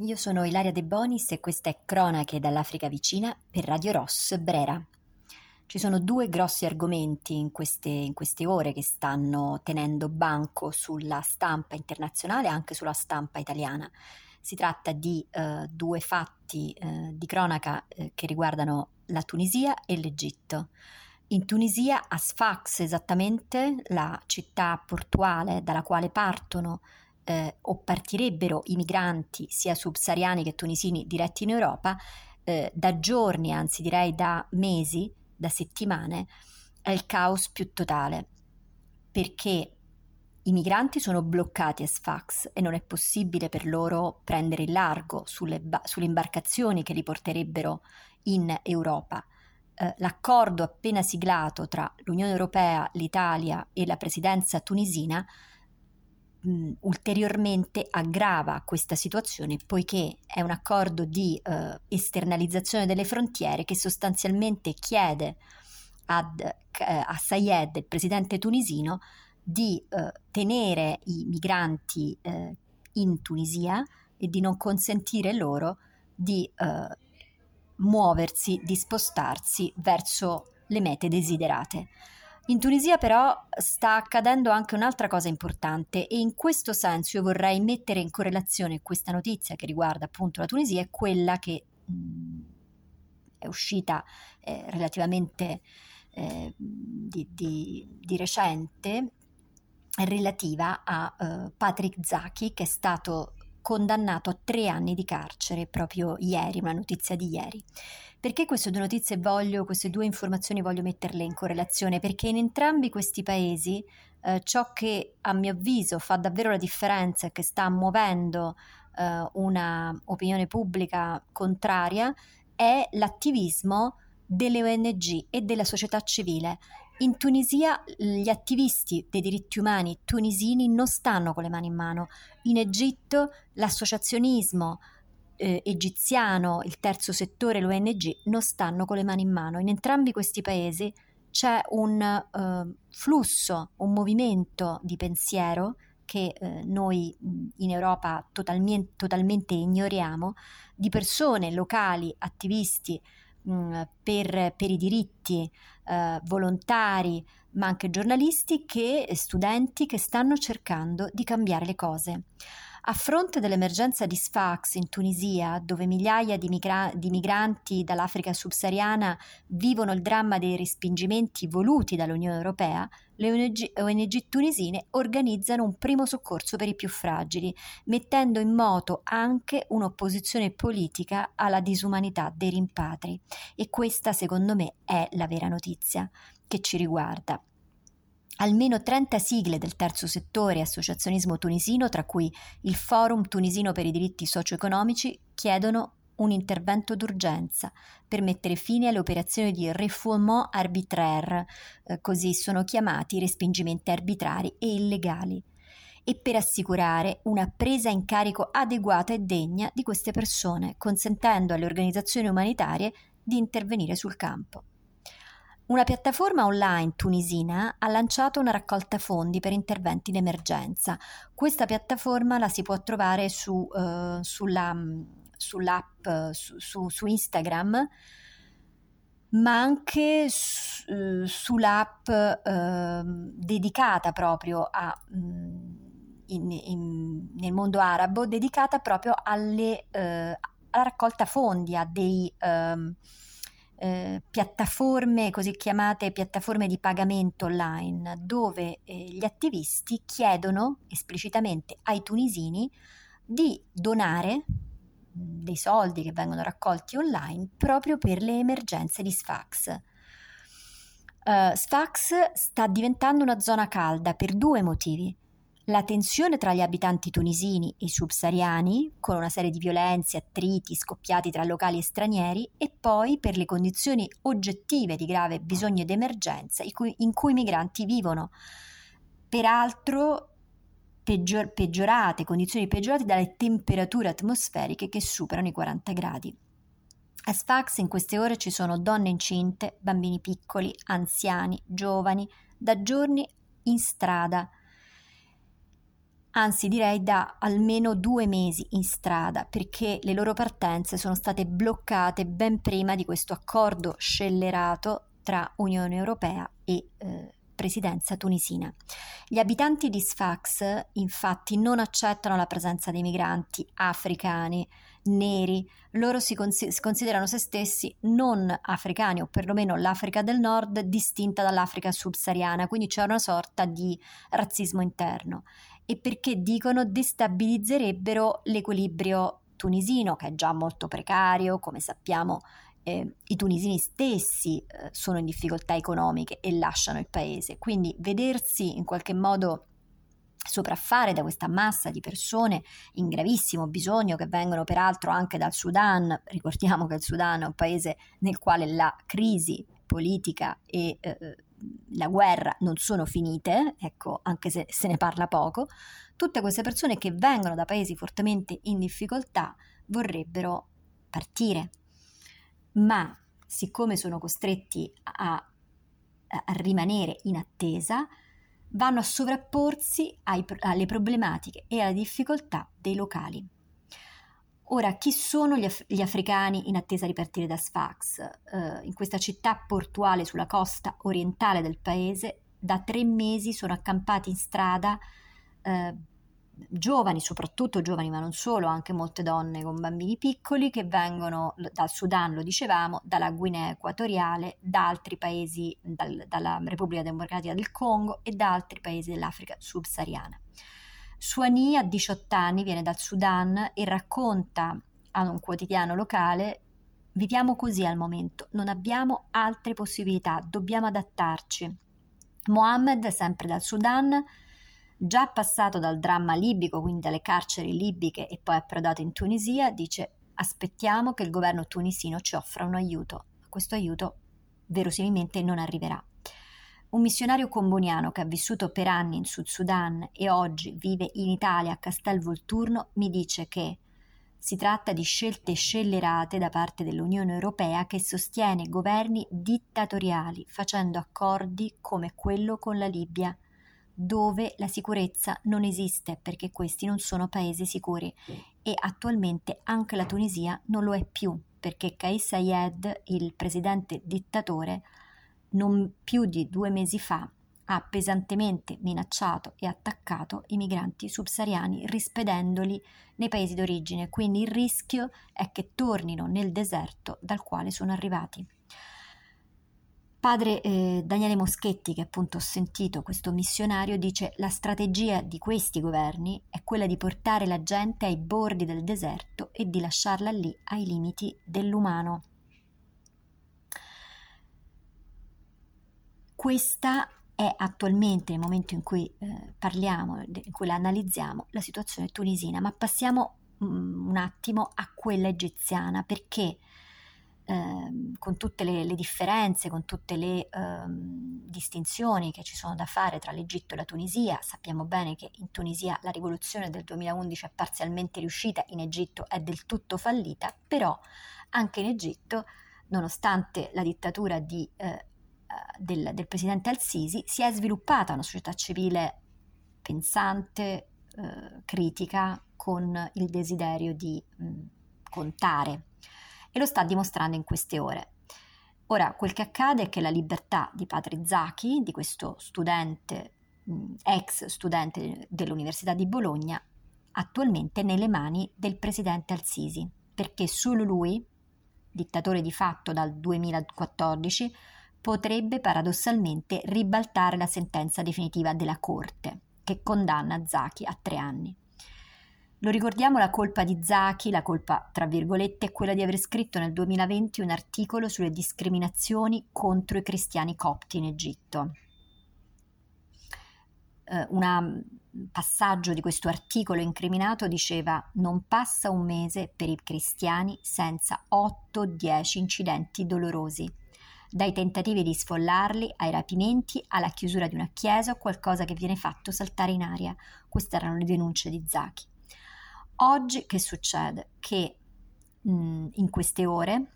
io sono Ilaria De Bonis e questa è Cronache dall'Africa vicina per Radio Ross Brera. Ci sono due grossi argomenti in queste, in queste ore che stanno tenendo banco sulla stampa internazionale e anche sulla stampa italiana. Si tratta di eh, due fatti eh, di cronaca eh, che riguardano la Tunisia e l'Egitto. In Tunisia, a Sfax esattamente, la città portuale dalla quale partono eh, o partirebbero i migranti sia subsahariani che tunisini diretti in Europa, eh, da giorni, anzi direi da mesi, da settimane, è il caos più totale, perché i migranti sono bloccati a Sfax e non è possibile per loro prendere il largo sulle, ba- sulle imbarcazioni che li porterebbero in Europa. Eh, l'accordo appena siglato tra l'Unione Europea, l'Italia e la presidenza tunisina mh, ulteriormente aggrava questa situazione poiché è un accordo di eh, esternalizzazione delle frontiere che sostanzialmente chiede ad, eh, a Sayed, il presidente tunisino, di eh, tenere i migranti eh, in Tunisia e di non consentire loro di eh, muoversi, di spostarsi verso le mete desiderate. In Tunisia però sta accadendo anche un'altra cosa importante e in questo senso io vorrei mettere in correlazione questa notizia che riguarda appunto la Tunisia e quella che mh, è uscita eh, relativamente eh, di, di, di, recente relativa a uh, Patrick Zaki che è stato condannato a tre anni di carcere proprio ieri, una notizia di ieri. Perché queste due notizie voglio, queste due informazioni voglio metterle in correlazione? Perché in entrambi questi paesi eh, ciò che a mio avviso fa davvero la differenza e che sta muovendo eh, una opinione pubblica contraria è l'attivismo delle ONG e della società civile. In Tunisia gli attivisti dei diritti umani tunisini non stanno con le mani in mano. In Egitto l'associazionismo, eh, egiziano, il terzo settore, l'ONG, non stanno con le mani in mano. In entrambi questi paesi c'è un eh, flusso, un movimento di pensiero che eh, noi in Europa totalmente, totalmente, ignoriamo, di persone locali, attivisti mh, per, per, i diritti, eh, volontari, ma anche giornalisti e studenti che stanno cercando di cambiare le cose. A fronte dell'emergenza di Sfax in Tunisia, dove migliaia di, migra- di, migranti dall'Africa subsahariana vivono il dramma dei respingimenti voluti dall'Unione Europea, le ONG, ONG tunisine organizzano un primo soccorso per i più fragili, mettendo in moto anche un'opposizione politica alla disumanità dei rimpatri. E questa, secondo me, è la vera notizia che ci riguarda. Almeno 30 sigle del terzo settore e associazionismo tunisino, tra cui il Forum tunisino per i diritti socio-economici, chiedono un intervento d'urgenza per mettere fine alle operazioni di refoulement arbitraire, eh, così sono chiamati i respingimenti arbitrari e illegali, e per assicurare una presa in carico adeguata e degna di queste persone, consentendo alle organizzazioni umanitarie di intervenire sul campo. Una piattaforma online tunisina ha lanciato una raccolta fondi per interventi d'emergenza. Questa piattaforma la si può trovare su, uh, sulla, sull'app, su, su, su, Instagram, ma anche uh, sull'app uh, dedicata proprio a, um, in, in, nel mondo arabo, dedicata proprio alle, alla raccolta fondi, a dei... Um, eh, piattaforme, così chiamate piattaforme di pagamento online, dove eh, gli attivisti chiedono esplicitamente ai tunisini di donare dei soldi che vengono raccolti online proprio per le emergenze di Sfax. Uh, Sfax sta diventando una zona calda per due motivi la tensione tra gli abitanti tunisini e i subsahariani, con una serie di violenze, attriti scoppiati tra locali e stranieri, e poi per le condizioni oggettive di grave bisogno ed emergenza in cui, in cui i migranti vivono. Peraltro peggior, peggiorate, condizioni peggiorate dalle temperature atmosferiche che superano i 40 gradi. A Sfax in queste ore ci sono donne incinte, bambini piccoli, anziani, giovani, da giorni in strada anzi direi da almeno due mesi in strada perché le loro partenze sono state bloccate ben prima di questo accordo scellerato tra Unione Europea e eh, presidenza tunisina. Gli abitanti di Sfax infatti non accettano la presenza dei migranti africani, neri, loro si, cons- si considerano se stessi non africani o perlomeno l'Africa del Nord distinta dall'Africa subsahariana, quindi c'è una sorta di razzismo interno e perché dicono destabilizzerebbero l'equilibrio tunisino che è già molto precario, come sappiamo eh, i tunisini stessi eh, sono in difficoltà economiche e lasciano il paese, quindi vedersi in qualche modo sopraffare da questa massa di persone in gravissimo bisogno che vengono peraltro anche dal Sudan, ricordiamo che il Sudan è un paese nel quale la crisi politica e eh, la guerra non sono finite, ecco, anche se se ne parla poco, tutte queste persone che vengono da paesi fortemente in difficoltà vorrebbero partire, ma siccome sono costretti a, a rimanere in attesa, vanno a sovrapporsi ai, alle problematiche e alle difficoltà dei locali. Ora, chi sono gli, af- gli africani in attesa di partire da Sfax? Uh, in questa città portuale sulla costa orientale del paese, da tre mesi sono accampati in strada uh, giovani, soprattutto giovani ma non solo, anche molte donne con bambini piccoli che vengono dal Sudan, lo dicevamo, dalla Guinea Equatoriale, da altri paesi, dal, dalla Repubblica Democratica del Congo e da altri paesi dell'Africa subsahariana. Suani a 18 anni viene dal Sudan e racconta a un quotidiano locale Viviamo così al momento, non abbiamo altre possibilità, dobbiamo adattarci. Mohammed, sempre dal Sudan, già passato dal dramma libico, quindi dalle carceri libiche e poi approdato in Tunisia, dice aspettiamo che il governo tunisino ci offra un aiuto. Questo aiuto verosimilmente non arriverà. Un missionario comboniano che ha vissuto per anni in Sud Sudan e oggi vive in Italia a Castel Volturno mi dice che si tratta di scelte scellerate da parte dell'Unione Europea che sostiene governi dittatoriali facendo accordi come quello con la Libia dove la sicurezza non esiste perché questi non sono paesi sicuri e attualmente anche la Tunisia non lo è più perché Kais Sayed, il presidente dittatore, non più di due mesi fa ha pesantemente minacciato e attaccato i migranti subsahariani rispedendoli nei paesi d'origine, quindi il rischio è che tornino nel deserto dal quale sono arrivati. Padre eh, Daniele Moschetti, che appunto ho sentito, questo missionario, dice la strategia di questi governi è quella di portare la gente ai bordi del deserto e di lasciarla lì ai limiti dell'umano. Questa è attualmente, nel momento in cui eh, parliamo, in cui la analizziamo, la situazione tunisina, ma passiamo mm, un attimo a quella egiziana, perché Ehm, con tutte le, le, differenze, con tutte le ehm, distinzioni che ci sono da fare tra l'Egitto e la Tunisia. Sappiamo bene che in Tunisia la rivoluzione del 2011 è parzialmente riuscita, in Egitto è del tutto fallita, però anche in Egitto, nonostante la dittatura di, eh, eh del, del, presidente Al-Sisi, si è sviluppata una società civile pensante, eh, critica, con il desiderio di mh, contare e lo sta dimostrando in queste ore. Ora, quel che accade è che la libertà di Padre Zacchi, di questo studente, ex studente dell'Università di Bologna, attualmente è nelle mani del presidente Al-Sisi, perché solo lui, dittatore di fatto dal 2014, potrebbe paradossalmente ribaltare la sentenza definitiva della Corte, che condanna Zaki a tre anni. Lo ricordiamo la colpa di Zaki, la colpa tra virgolette è quella di aver scritto nel 2020 un articolo sulle discriminazioni contro i cristiani copti in Egitto. Uh, un passaggio di questo articolo incriminato diceva non passa un mese per i cristiani senza 8-10 incidenti dolorosi, dai tentativi di sfollarli ai rapimenti alla chiusura di una chiesa o qualcosa che viene fatto saltare in aria. Queste erano le denunce di Zaki. Oggi che succede? Che mh, in queste ore,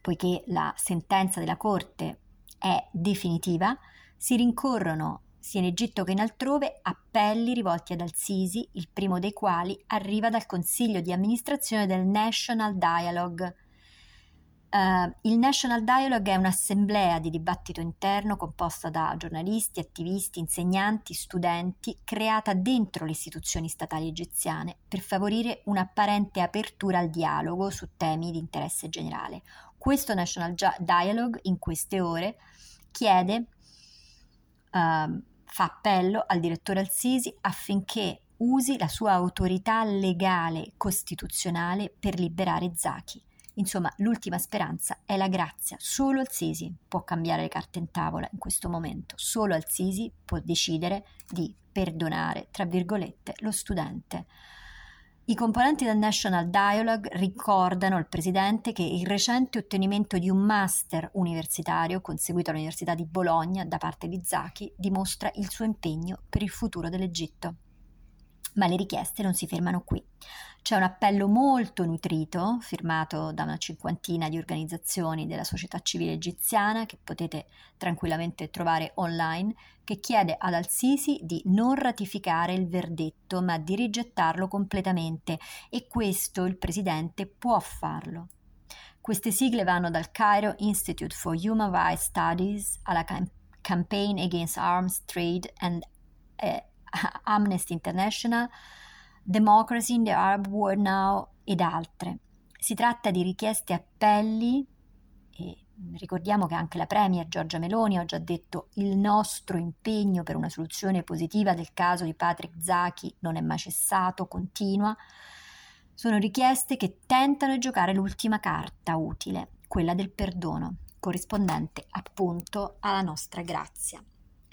poiché la sentenza della Corte è definitiva, si rincorrono sia in Egitto che in altrove, appelli rivolti ad Al-Sisi, il primo dei quali arriva dal consiglio di amministrazione del National Dialogue. Uh, il National Dialogue è un'assemblea di dibattito interno composta da giornalisti, attivisti, insegnanti, studenti, creata dentro le istituzioni statali egiziane per favorire un'apparente apertura al dialogo su temi di interesse generale. Questo National Dialogue in queste ore chiede uh, fa appello al direttore Al-Sisi affinché usi la sua autorità legale costituzionale per liberare Zaki. Insomma, l'ultima speranza è la grazia. Solo Al-Sisi può cambiare le carte in tavola in questo momento. Solo Al-Sisi può decidere di perdonare, tra virgolette, lo studente. I componenti del National Dialogue ricordano al Presidente che il recente ottenimento di un master universitario conseguito all'Università di Bologna da parte di Zaki dimostra il suo impegno per il futuro dell'Egitto. Ma le richieste non si fermano qui. C'è un appello molto nutrito, firmato da una cinquantina di organizzazioni della società civile egiziana, che potete tranquillamente trovare online, che chiede ad Al-Sisi di non ratificare il verdetto, ma di rigettarlo completamente e questo il presidente può farlo. Queste sigle vanno dal Cairo Institute for Human Rights Studies alla Cam- Campaign Against Arms Trade and eh, Amnesty International Democracy in the Arab World Now ed altre. Si tratta di richieste appelli e ricordiamo che anche la Premier Giorgia Meloni ha già detto il nostro impegno per una soluzione positiva del caso di Patrick Zaki non è mai cessato, continua. Sono richieste che tentano di giocare l'ultima carta utile, quella del perdono, corrispondente appunto alla nostra grazia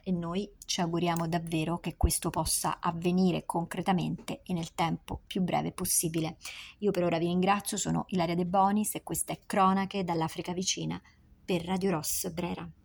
e noi ci auguriamo davvero che questo possa avvenire concretamente e nel tempo più breve possibile. Io per ora vi ringrazio, sono Ilaria De Bonis e questa è Cronache dall'Africa vicina per Radio Ross Brera.